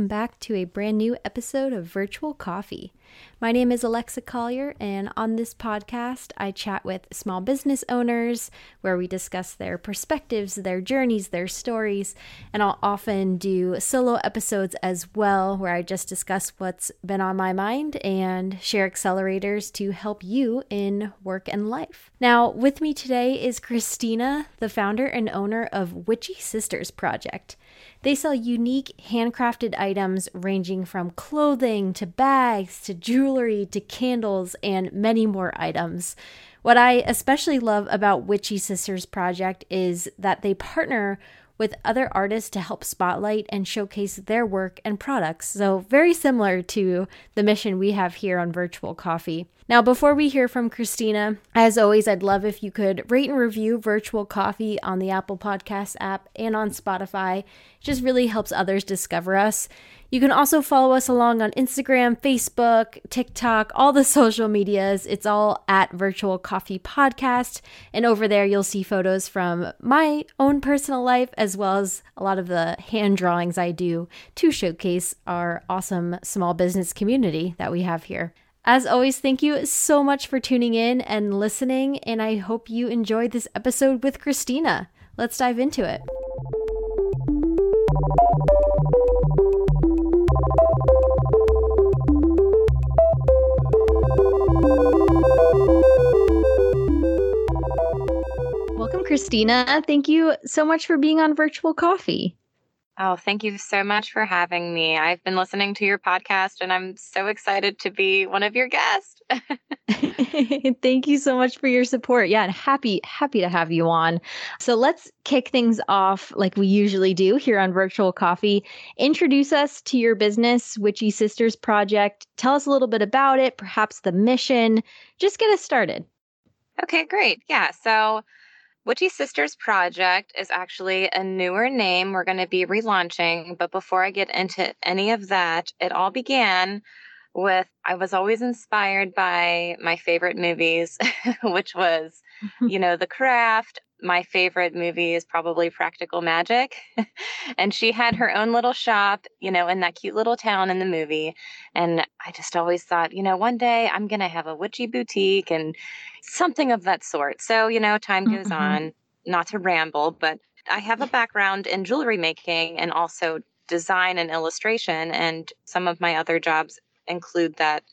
welcome back to a brand new episode of Virtual Coffee. My name is Alexa Collier, and on this podcast, I chat with small business owners where we discuss their perspectives, their journeys, their stories, and I'll often do solo episodes as well where I just discuss what's been on my mind and share accelerators to help you in work and life. Now, with me today is Christina, the founder and owner of Witchy Sisters Project. They sell unique handcrafted items ranging from clothing to bags to jewelry to candles and many more items. What I especially love about Witchy Sisters Project is that they partner with other artists to help spotlight and showcase their work and products. So, very similar to the mission we have here on Virtual Coffee. Now, before we hear from Christina, as always, I'd love if you could rate and review Virtual Coffee on the Apple Podcast app and on Spotify. It just really helps others discover us. You can also follow us along on Instagram, Facebook, TikTok, all the social medias. It's all at Virtual Coffee Podcast. And over there, you'll see photos from my own personal life as well as a lot of the hand drawings I do to showcase our awesome small business community that we have here. As always, thank you so much for tuning in and listening, and I hope you enjoyed this episode with Christina. Let's dive into it. Christina. Thank you so much for being on Virtual Coffee. Oh, thank you so much for having me. I've been listening to your podcast and I'm so excited to be one of your guests. thank you so much for your support. Yeah, and happy happy to have you on. So let's kick things off like we usually do here on Virtual Coffee. Introduce us to your business, Witchy Sisters Project. Tell us a little bit about it, perhaps the mission. Just get us started. Okay, great. Yeah. So Witchy Sisters Project is actually a newer name we're going to be relaunching. But before I get into any of that, it all began with I was always inspired by my favorite movies, which was, you know, The Craft. My favorite movie is probably Practical Magic. and she had her own little shop, you know, in that cute little town in the movie. And I just always thought, you know, one day I'm going to have a witchy boutique and something of that sort. So, you know, time goes mm-hmm. on, not to ramble, but I have a background in jewelry making and also design and illustration. And some of my other jobs include that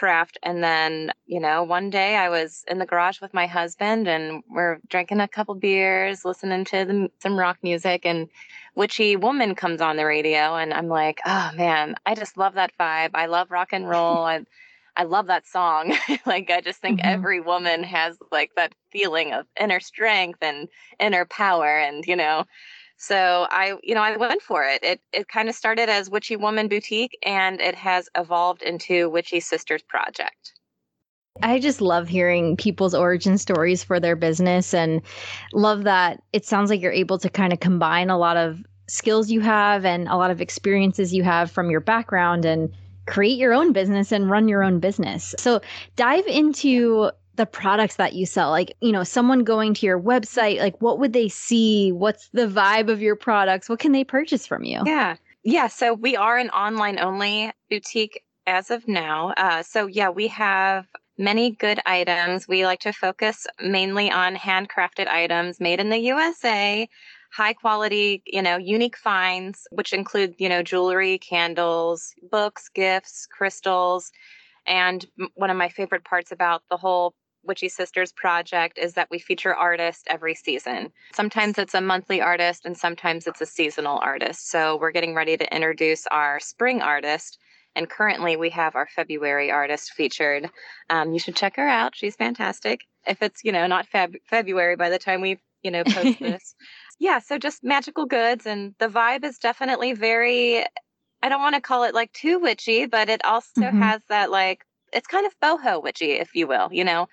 craft. And then, you know, one day I was in the garage with my husband and we're drinking a couple beers, listening to the, some rock music, and Witchy Woman comes on the radio. And I'm like, oh man, I just love that vibe. I love rock and roll. I, I love that song. like, I just think mm-hmm. every woman has like that feeling of inner strength and inner power. And, you know, so I, you know, I went for it. It it kind of started as Witchy Woman Boutique and it has evolved into Witchy Sisters Project. I just love hearing people's origin stories for their business and love that it sounds like you're able to kind of combine a lot of skills you have and a lot of experiences you have from your background and create your own business and run your own business. So dive into the products that you sell like you know someone going to your website like what would they see? What's the vibe of your products? What can they purchase from you? Yeah. Yeah so we are an online only boutique as of now. Uh, so yeah we have many good items. We like to focus mainly on handcrafted items made in the usa high quality you know unique finds which include you know jewelry candles books gifts crystals and one of my favorite parts about the whole Witchy Sisters project is that we feature artists every season. Sometimes it's a monthly artist and sometimes it's a seasonal artist. So we're getting ready to introduce our spring artist. And currently we have our February artist featured. Um, you should check her out. She's fantastic. If it's, you know, not Feb- February by the time we, you know, post this. yeah. So just magical goods. And the vibe is definitely very, I don't want to call it like too witchy, but it also mm-hmm. has that like it's kind of boho witchy, if you will. You know,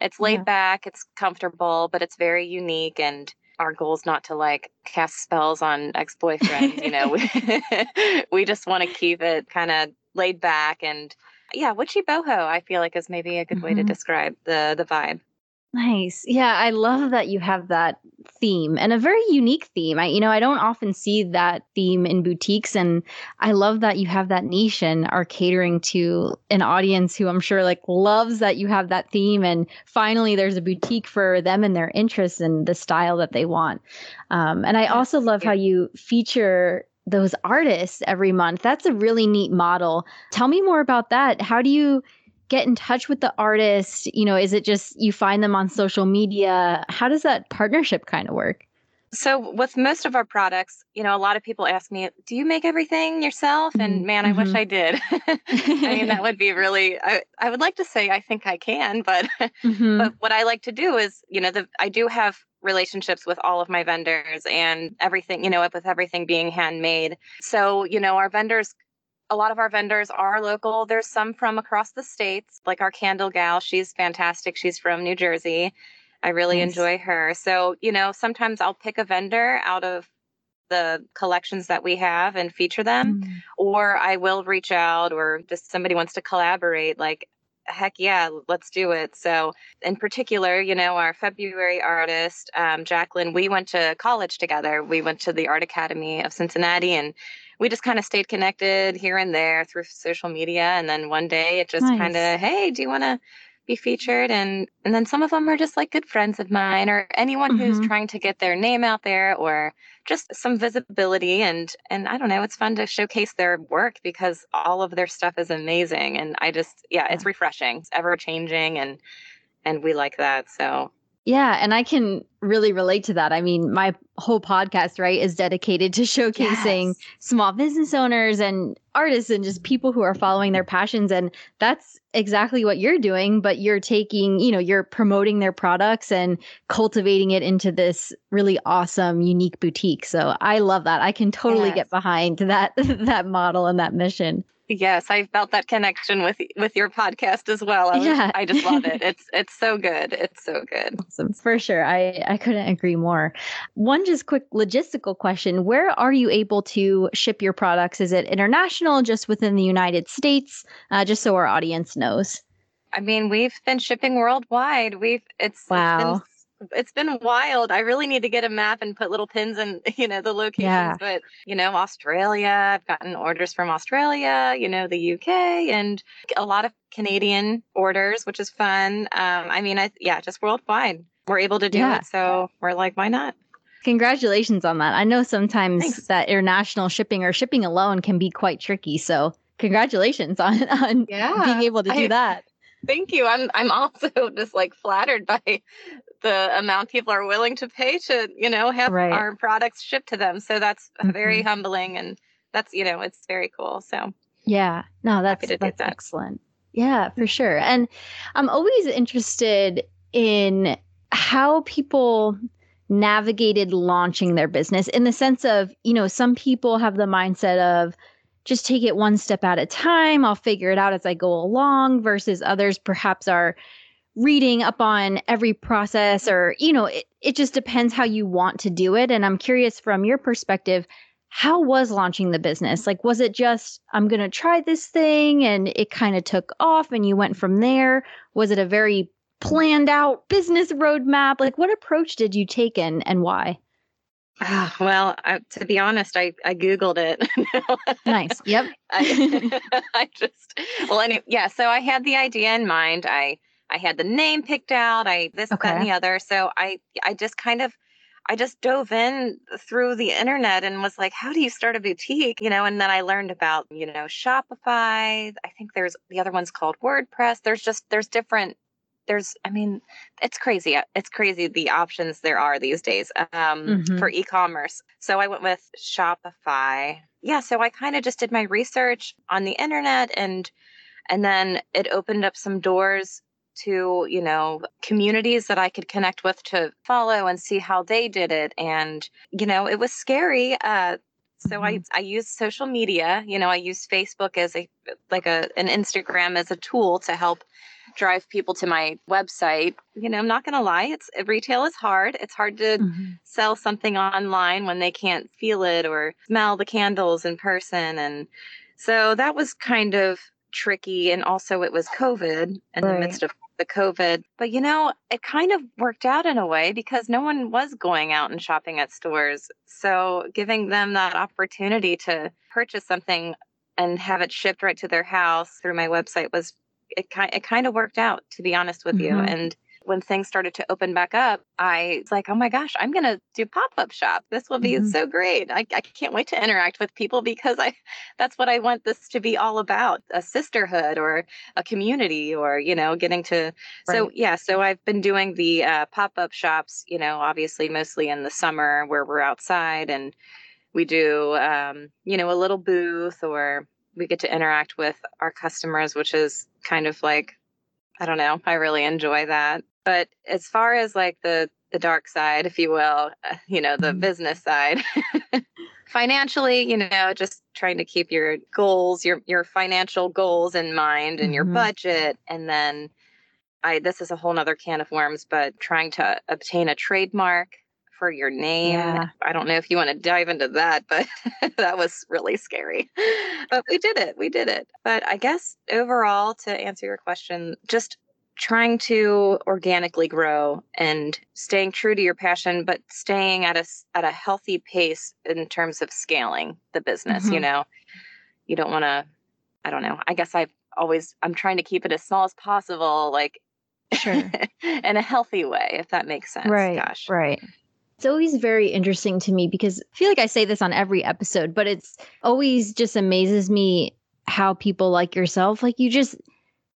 it's laid yeah. back, it's comfortable, but it's very unique. And our goal is not to like cast spells on ex boyfriends. you know, we, we just want to keep it kind of laid back and yeah, witchy boho. I feel like is maybe a good mm-hmm. way to mm-hmm. describe the the vibe. Nice. Yeah, I love that you have that theme and a very unique theme. I you know, I don't often see that theme in boutiques and I love that you have that niche and are catering to an audience who I'm sure like loves that you have that theme and finally there's a boutique for them and their interests and the style that they want. Um, and I also love how you feature those artists every month. That's a really neat model. Tell me more about that. How do you get in touch with the artist? You know, is it just you find them on social media? How does that partnership kind of work? So, with most of our products, you know, a lot of people ask me, Do you make everything yourself? And mm-hmm. man, I mm-hmm. wish I did. I mean, that would be really, I, I would like to say I think I can, but, mm-hmm. but what I like to do is, you know, the, I do have relationships with all of my vendors and everything, you know, with everything being handmade. So, you know, our vendors a lot of our vendors are local. There's some from across the states, like our candle gal. She's fantastic. She's from New Jersey. I really nice. enjoy her. So, you know, sometimes I'll pick a vendor out of the collections that we have and feature them, mm. or I will reach out, or just somebody wants to collaborate. Like, heck yeah, let's do it. So, in particular, you know, our February artist, um, Jacqueline, we went to college together. We went to the Art Academy of Cincinnati and we just kind of stayed connected here and there through social media. And then one day it just nice. kind of, hey, do you want to be featured? And and then some of them are just like good friends of mine, or anyone mm-hmm. who's trying to get their name out there, or just some visibility. And and I don't know, it's fun to showcase their work because all of their stuff is amazing. And I just, yeah, it's refreshing. It's ever changing, and and we like that. So yeah, and I can really relate to that. I mean, my whole podcast, right, is dedicated to showcasing yes. small business owners and artists and just people who are following their passions. And that's exactly what you're doing, but you're taking, you know, you're promoting their products and cultivating it into this really awesome, unique boutique. So I love that. I can totally yes. get behind that that model and that mission. Yes, I felt that connection with with your podcast as well. I was, yeah. I just love it. It's it's so good. It's so good. Awesome. For sure. I I couldn't agree more. One just quick logistical question. Where are you able to ship your products? Is it international, just within the United States? Uh, just so our audience knows. I mean, we've been shipping worldwide. We've it's wow. It's it's been wild. I really need to get a map and put little pins in, you know, the locations. Yeah. But, you know, Australia, I've gotten orders from Australia, you know, the UK, and a lot of Canadian orders, which is fun. Um, I mean, I, yeah, just worldwide. We're able to do yeah. it. So we're like, why not? Congratulations on that. I know sometimes Thanks. that international shipping or shipping alone can be quite tricky. So congratulations on, on yeah, being able to do I, that. Thank you. I'm I'm also just like flattered by the amount people are willing to pay to, you know, have right. our products shipped to them. So that's mm-hmm. very humbling and that's, you know, it's very cool. So yeah, no, that's, that's that. excellent. Yeah, for sure. And I'm always interested in how people navigated launching their business in the sense of, you know, some people have the mindset of, just take it one step at a time. I'll figure it out as I go along, versus others perhaps are reading up on every process or you know it, it just depends how you want to do it and i'm curious from your perspective how was launching the business like was it just i'm going to try this thing and it kind of took off and you went from there was it a very planned out business roadmap like what approach did you take and and why Ah, well, I, to be honest, I, I Googled it. nice. Yep. I, I, just, well, anyway, yeah. So I had the idea in mind. I I had the name picked out. I this, okay. that, and the other. So I I just kind of I just dove in through the internet and was like, how do you start a boutique? You know, and then I learned about, you know, Shopify. I think there's the other one's called WordPress. There's just there's different there's I mean, it's crazy. It's crazy the options there are these days um, mm-hmm. for e-commerce. So I went with Shopify. Yeah, so I kind of just did my research on the internet and and then it opened up some doors to, you know, communities that I could connect with to follow and see how they did it. And, you know, it was scary. Uh, so mm-hmm. I, I use social media, you know, I use Facebook as a, like a, an Instagram as a tool to help drive people to my website. You know, I'm not going to lie, it's retail is hard. It's hard to mm-hmm. sell something online when they can't feel it or smell the candles in person. And so that was kind of tricky. And also, it was COVID in right. the midst of the COVID. But you know, it kind of worked out in a way because no one was going out and shopping at stores. So giving them that opportunity to purchase something and have it shipped right to their house through my website was it kind it kind of worked out to be honest with mm-hmm. you and when things started to open back up, I was like, oh my gosh, I'm going to do pop up shop. This will be mm-hmm. so great. I, I can't wait to interact with people because I that's what I want this to be all about a sisterhood or a community or, you know, getting to. Right. So, yeah, so I've been doing the uh, pop up shops, you know, obviously mostly in the summer where we're outside and we do, um, you know, a little booth or we get to interact with our customers, which is kind of like I don't know. I really enjoy that. But as far as like the the dark side, if you will, uh, you know, the mm-hmm. business side, financially, you know, just trying to keep your goals, your your financial goals in mind and mm-hmm. your budget, and then I this is a whole nother can of worms, but trying to obtain a trademark for your name. Yeah. I don't know if you want to dive into that, but that was really scary. But we did it. We did it. But I guess overall, to answer your question, just trying to organically grow and staying true to your passion but staying at a at a healthy pace in terms of scaling the business mm-hmm. you know you don't want to i don't know i guess i've always i'm trying to keep it as small as possible like sure in a healthy way if that makes sense right gosh right it's always very interesting to me because I feel like I say this on every episode, but it's always just amazes me how people like yourself, like you just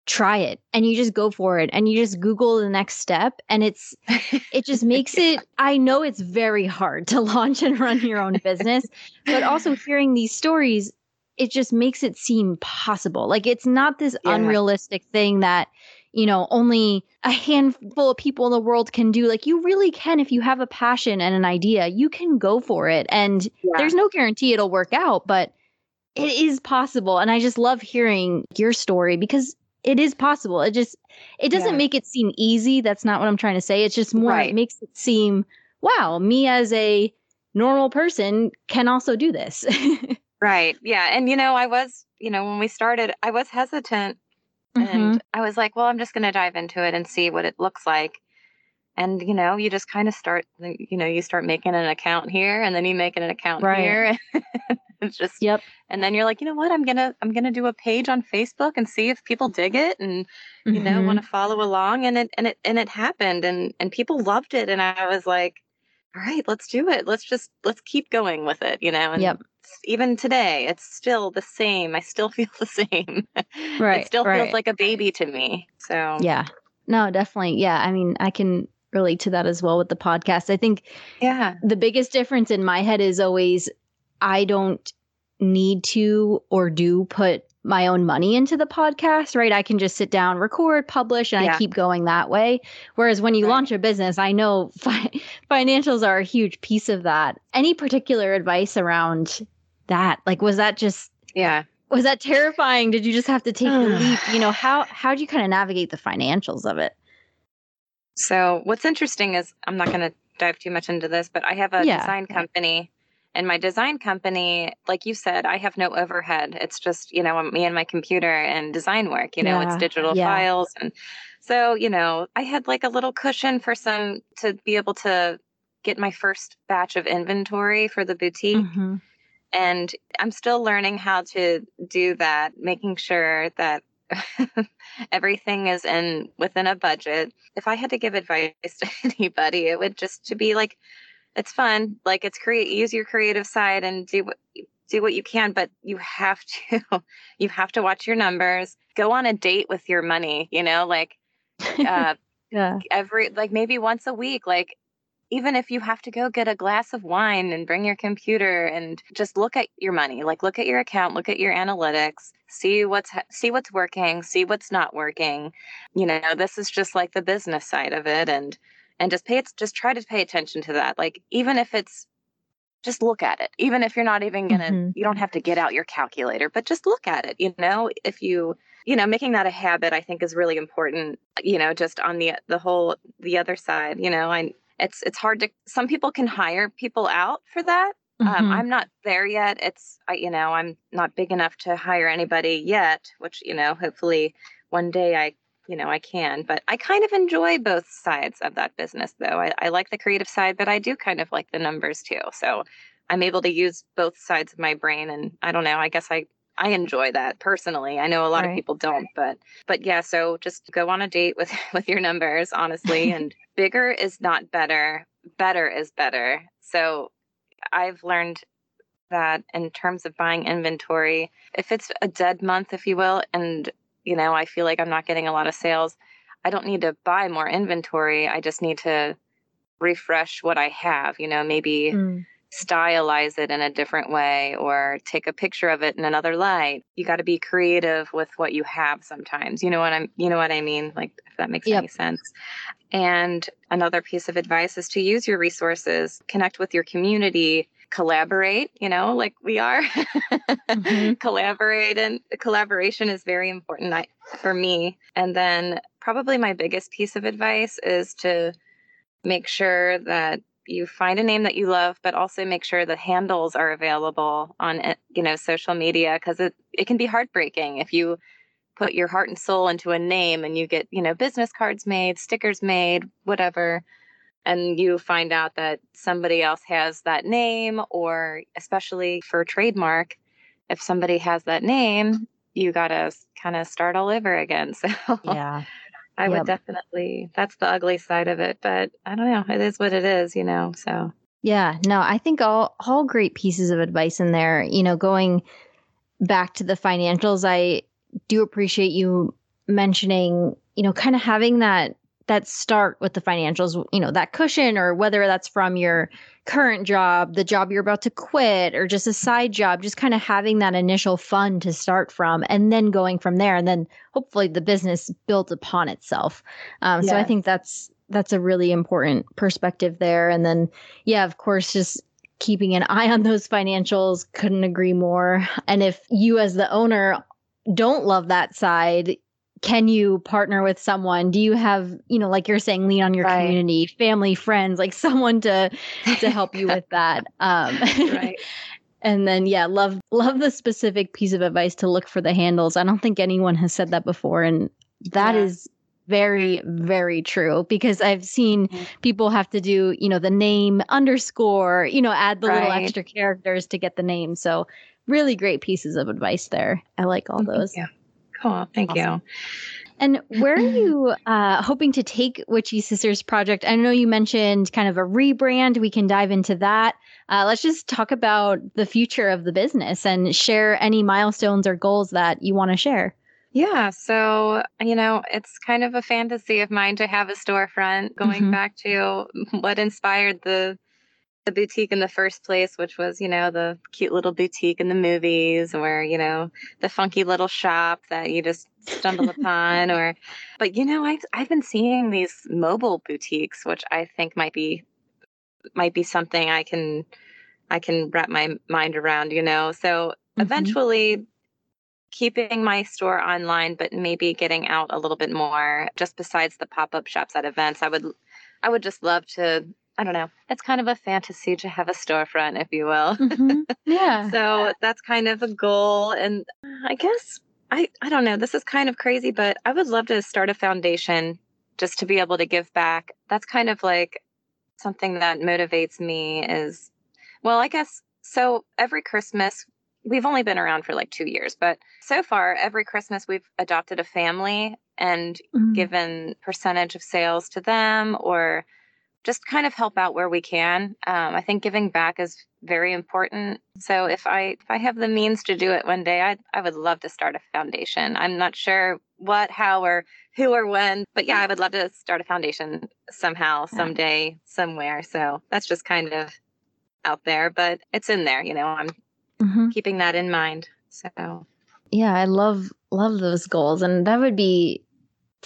try it and you just go for it and you just google the next step and it's it just makes it i know it's very hard to launch and run your own business but also hearing these stories it just makes it seem possible like it's not this yeah. unrealistic thing that you know only a handful of people in the world can do like you really can if you have a passion and an idea you can go for it and yeah. there's no guarantee it'll work out but it is possible and i just love hearing your story because it is possible. It just it doesn't yeah. make it seem easy. That's not what I'm trying to say. It's just more right. it makes it seem wow, me as a normal person can also do this. right. Yeah. And you know, I was, you know, when we started, I was hesitant mm-hmm. and I was like, well, I'm just going to dive into it and see what it looks like. And you know, you just kind of start, you know, you start making an account here, and then you make an account right. here. it's just yep and then you're like you know what i'm gonna i'm gonna do a page on facebook and see if people dig it and you mm-hmm. know want to follow along and it and it and it happened and and people loved it and i was like all right let's do it let's just let's keep going with it you know and yep. Even today it's still the same i still feel the same right it still right. feels like a baby to me so yeah no definitely yeah i mean i can relate to that as well with the podcast i think yeah the biggest difference in my head is always I don't need to or do put my own money into the podcast, right? I can just sit down, record, publish, and yeah. I keep going that way. Whereas when you right. launch a business, I know fi- financials are a huge piece of that. Any particular advice around that? Like, was that just, yeah. Was that terrifying? Did you just have to take the leap? You know, how how do you kind of navigate the financials of it? So, what's interesting is I'm not going to dive too much into this, but I have a yeah. design company and my design company, like you said, I have no overhead. It's just, you know, me and my computer and design work, you know, yeah. it's digital yeah. files. And so, you know, I had like a little cushion for some to be able to get my first batch of inventory for the boutique. Mm-hmm. And I'm still learning how to do that, making sure that everything is in within a budget. If I had to give advice to anybody, it would just to be like it's fun. Like it's create use your creative side and do what do what you can, but you have to you have to watch your numbers. Go on a date with your money, you know, like uh yeah. every like maybe once a week, like even if you have to go get a glass of wine and bring your computer and just look at your money like look at your account look at your analytics see what's see what's working see what's not working. You know this is just like the business side of it and and just pay just try to pay attention to that. Like even if it's just look at it. Even if you're not even gonna mm-hmm. you don't have to get out your calculator but just look at it you know? If you you know making that a habit i think is really important you know just on the the whole the other side you know? I it's it's hard to some people can hire people out for that um, mm-hmm. i'm not there yet it's I, you know i'm not big enough to hire anybody yet which you know hopefully one day i you know, I can. But I kind of enjoy both sides of that business, though. I, I like the creative side, but I do kind of like the numbers too. So I'm able to use both sides of my brain. And I don't know, I guess I I enjoy that personally. I know a lot right. of people don't, but but yeah, so just go on a date with with your numbers, honestly, and bigger is not better. Better is better. So I've learned that in terms of buying inventory, if it's a dead month, if you will, and you know, I feel like I'm not getting a lot of sales, I don't need to buy more inventory. I just need to refresh what I have, you know, maybe mm stylize it in a different way or take a picture of it in another light. You got to be creative with what you have sometimes. You know what I'm you know what I mean? Like if that makes yep. any sense. And another piece of advice is to use your resources, connect with your community, collaborate, you know, like we are. mm-hmm. Collaborate and collaboration is very important for me. And then probably my biggest piece of advice is to make sure that you find a name that you love, but also make sure the handles are available on eh, you know social media because it it can be heartbreaking if you put your heart and soul into a name and you get you know business cards made, stickers made, whatever, and you find out that somebody else has that name, or especially for trademark, if somebody has that name, you got to kind of start all over again. So yeah. I yep. would definitely, that's the ugly side of it, but I don't know. It is what it is, you know, so. Yeah, no, I think all all great pieces of advice in there. You know, going back to the financials, I do appreciate you mentioning, you know, kind of having that that start with the financials, you know, that cushion or whether that's from your current job, the job you're about to quit, or just a side job, just kind of having that initial fund to start from and then going from there. And then hopefully the business builds upon itself. Um, yes. So I think that's that's a really important perspective there. And then, yeah, of course, just keeping an eye on those financials. Couldn't agree more. And if you, as the owner, don't love that side, can you partner with someone do you have you know like you're saying lean on your right. community family friends like someone to to help you with that um right and then yeah love love the specific piece of advice to look for the handles i don't think anyone has said that before and that yeah. is very very true because i've seen mm-hmm. people have to do you know the name underscore you know add the right. little extra characters to get the name so really great pieces of advice there i like all those yeah Cool. Thank awesome. you. And where are you uh, hoping to take Witchy Sisters project? I know you mentioned kind of a rebrand. We can dive into that. Uh, let's just talk about the future of the business and share any milestones or goals that you want to share. Yeah, so you know, it's kind of a fantasy of mine to have a storefront. Going mm-hmm. back to what inspired the the boutique in the first place, which was, you know, the cute little boutique in the movies or, you know, the funky little shop that you just stumble upon or but you know, I've I've been seeing these mobile boutiques, which I think might be might be something I can I can wrap my mind around, you know. So mm-hmm. eventually keeping my store online but maybe getting out a little bit more just besides the pop-up shops at events. I would I would just love to I don't know. It's kind of a fantasy to have a storefront, if you will. Mm-hmm. Yeah. so that's kind of a goal. And I guess I, I don't know. This is kind of crazy, but I would love to start a foundation just to be able to give back. That's kind of like something that motivates me is, well, I guess so every Christmas, we've only been around for like two years, but so far, every Christmas, we've adopted a family and mm-hmm. given percentage of sales to them or just kind of help out where we can. Um, I think giving back is very important. So if I if I have the means to do it one day, I I would love to start a foundation. I'm not sure what, how, or who or when, but yeah, I would love to start a foundation somehow, someday, somewhere. So that's just kind of out there, but it's in there. You know, I'm mm-hmm. keeping that in mind. So yeah, I love love those goals, and that would be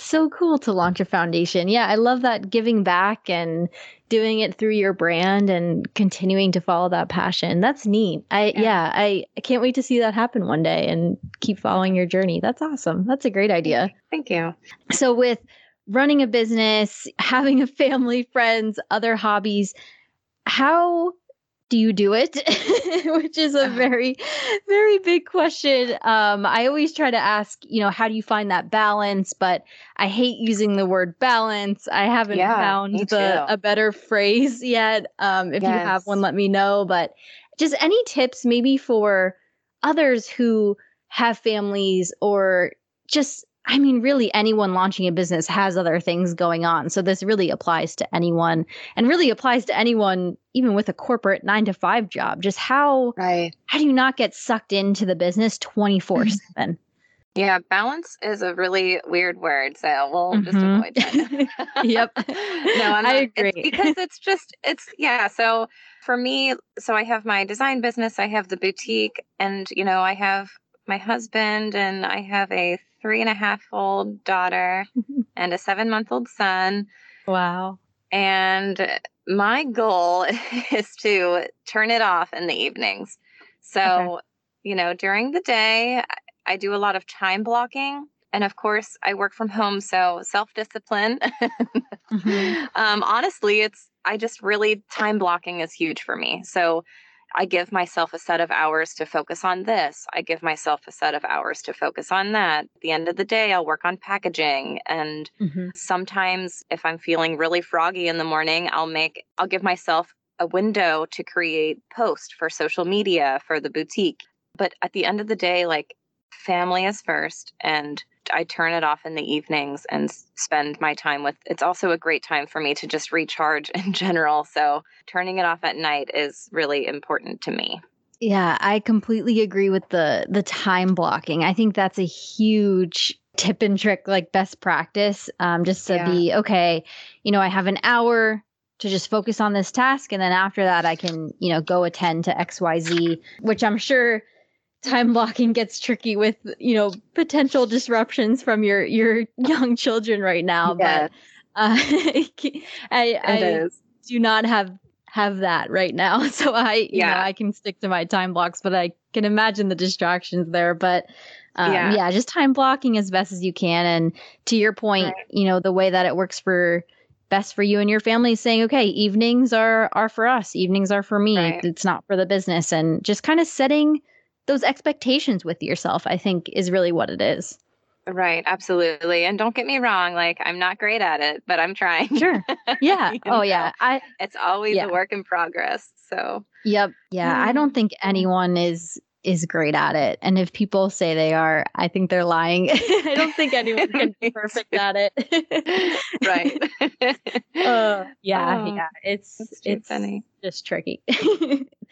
so cool to launch a foundation. Yeah, I love that giving back and doing it through your brand and continuing to follow that passion. That's neat. I yeah, yeah I, I can't wait to see that happen one day and keep following your journey. That's awesome. That's a great idea. Thank you. So with running a business, having a family, friends, other hobbies, how do you do it? Which is a very, very big question. Um, I always try to ask, you know, how do you find that balance? But I hate using the word balance. I haven't Yeah, found the a better phrase yet. Um, if you have one, let me know. But just any tips, maybe for others who have families or just I mean, really, anyone launching a business has other things going on. So this really applies to anyone and really applies to anyone, even with a corporate nine to five job. Just how Right. how do you not get sucked into the business 24 7? Yeah, balance is a really weird word, so we'll just Mhm. avoid that. Yep. no, I'm I agree. It's because it's just it's yeah. So for me, so I have my design business, I have the boutique, and you know, I have my husband, and I have a three and a half old daughter and a seven month old son. wow. And my goal is to turn it off in the evenings. So, Okay. you know, during the day, I do a lot of time blocking. And of course, I work from home. So, self discipline. Mhm. um, honestly, it's, I just really, time blocking is huge for me. So, I give myself a set of hours to focus on this. I give myself a set of hours to focus on that. At the end of the day, I'll work on packaging and Mhm. sometimes if i'm feeling really froggy in the morning i'll make i'll give myself a window to create post for social media for the boutique but at the end of the day like family is first and i turn it off in the evenings and spend my time with it's also a great time for me to just recharge in general so turning it off at night is really important to me Yeah, I completely agree with the the time blocking. I think that's a huge tip and trick, like best practice. Um, just to Yeah. be okay, you know, I have an hour to just focus on this task, and then after that, I can, you know, go attend to X, Y, Z. Which I'm sure time blocking gets tricky with, you know, potential disruptions from your your young children right now. But uh, I I do not have have that right now. So I, you know, Yeah. I can stick to my time blocks, but I can imagine the distractions there. But um, Yeah. yeah. just time blocking as best as you can. And to your point, Right. you know, the way that it works for best for you and your family is saying, okay, evenings are are for us. Evenings are for me. Right. It's not for the business. And just kind of setting those expectations with yourself, I think, is really what it is. right absolutely and don't get me wrong like i'm not great at it but i'm trying Sure. Yeah. Oh know? yeah. I it's always Yeah. a work in progress. So Yep. Yeah. I don't think anyone is is great at it. And if people say they are, I think they're lying. I don't think anyone can be perfect at it. right. Uh, yeah, Oh, yeah. It's it's funny. just tricky.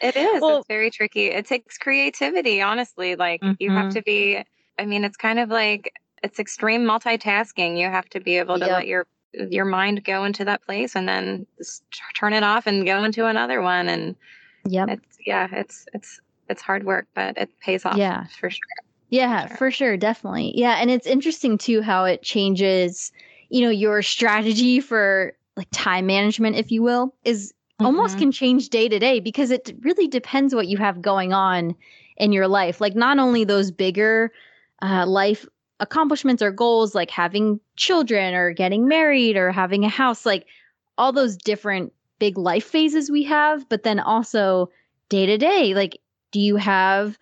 It is. Well- it's very tricky. It takes creativity, honestly. Like you have to mm-hmm. be I mean, it's kind of like it's extreme multitasking. You have to be able to Yep. let your your mind go into that place and then turn it off and go into another one and yeah it's yeah, it's it's it's hard work, but it pays off Yeah. for sure. Yeah, sure. for sure, definitely. Yeah, and it's interesting too how it changes, you know, your strategy for like time management, if you will, is almost Mhm. can change day to day because it really depends what you have going on in your life. Like not only those bigger uh, life accomplishments or goals, like having children or getting married or having a house, like all those different big life phases we have, but then also day to day, like do you have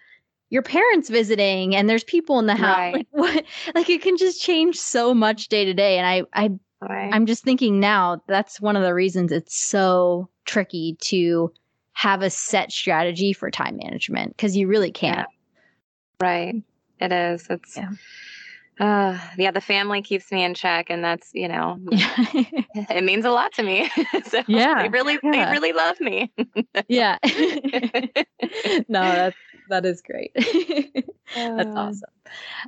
your parents visiting and there's people in the house Right. like what like it can just change so much day to day and i i Right. i'm just thinking now that's one of the reasons it's so tricky to have a set strategy for time management because you really can't Right. It is. It's Yeah. uh yeah, the family keeps me in check and that's, you know, it means a lot to me. so Yeah, they really yeah. they really love me. yeah no that's that is great. That's awesome.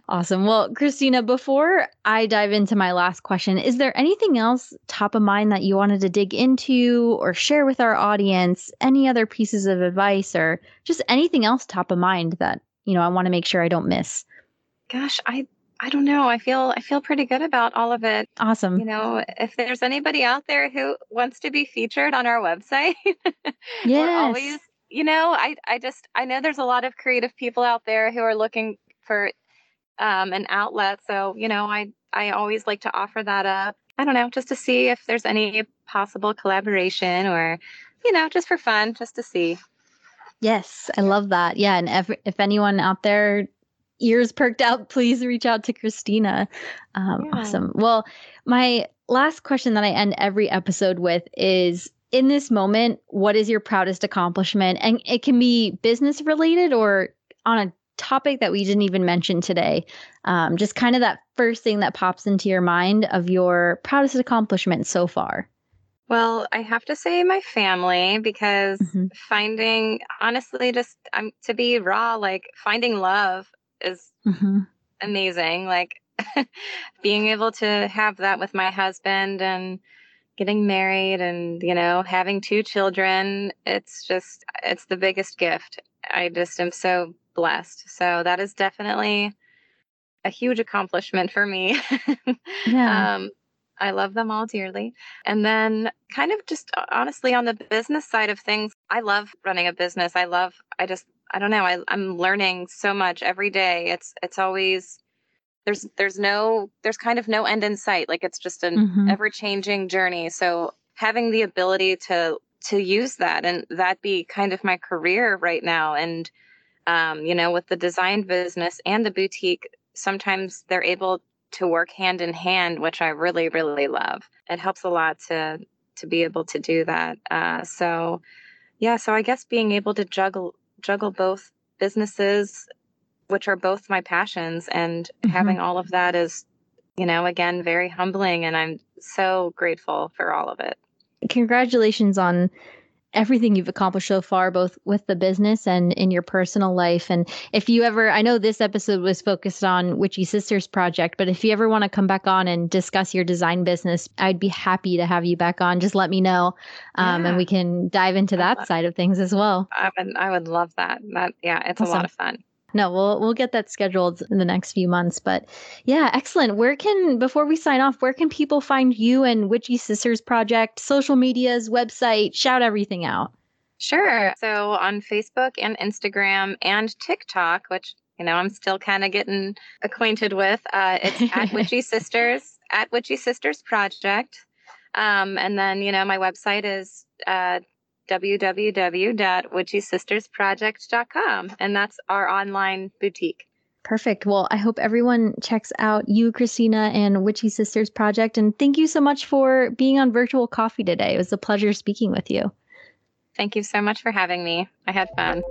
Awesome. Well christina before i dive into my last question is there anything else top of mind that you wanted to dig into or share with our audience? Any other pieces of advice or just anything else top of mind that you know i want to make sure i don't miss? Gosh, I I don't know. I feel I feel pretty good about all of it. awesome. You know, if there's anybody out there who wants to be featured on our website, we're yes. always you know, I I just I know there's a lot of creative people out there who are looking for um an outlet. So, you know, I I always like to offer that up. I don't know, just to see if there's any possible collaboration or you know, just for fun, just to see. Yes, I love that. Yeah, and if if anyone out there ears perked out, please reach out to Christina. Um, yeah. Awesome. Well, my last question that I end every episode with is in this moment, what is your proudest accomplishment? And it can be business related or on a topic that we didn't even mention today. Um, just kind of that first thing that pops into your mind of your proudest accomplishment so far. Well, I have to say my family because mm-hmm. finding, honestly, just um, to be raw, like finding love is mm-hmm. amazing. Like being able to have that with my husband and getting married and, you know, having two children, it's just, it's the biggest gift. I just am so blessed. So that is definitely a huge accomplishment for me. yeah. Um, I love them all dearly. And then, kind of just uh, honestly, on the business side of things, I love running a business. I love, I just, I don't know, I, I'm learning so much every day. It's, it's always, there's there's no there's kind of no end in sight. Like it's just an mm-hmm. ever changing journey. So having the ability to to use that and that be kind of my career right now. And um, you know with the design business and the boutique sometimes they're able to work hand in hand which i really really love. It helps a lot to to be able to do that. Uh, so yeah so i guess being able to juggle juggle both businesses which are both my passions. And mm-hmm. having all of that is, you know, again, very humbling. And I'm so grateful for all of it. Congratulations on everything you've accomplished so far, both with the business and in your personal life. And if you ever, I know this episode was focused on Witchy Sisters Project, but if you ever want to come back on and discuss your design business, I'd be happy to have you back on. Just let me know, um, yeah. and we can dive into that side of things as well. I would, I would love that. That, yeah, it's awesome. a lot of fun no, we'll we'll get that scheduled in the next few months. But yeah, excellent. Where can before we sign off, where can people find you and Witchy Sisters Project, social medias, website? Shout everything out. Sure. So on Facebook and Instagram and TikTok, which you know I'm still kind of getting acquainted with, uh, it's at Witchy Sisters at Witchy Sisters Project. Um, and then you know my website is uh, www.witchysistersproject.com. And that's our online boutique. Perfect. Well, I hope everyone checks out you, Christina, and Witchy Sisters Project. And thank you so much for being on Virtual Coffee today. It was a pleasure speaking with you. Thank you so much for having me. I had fun.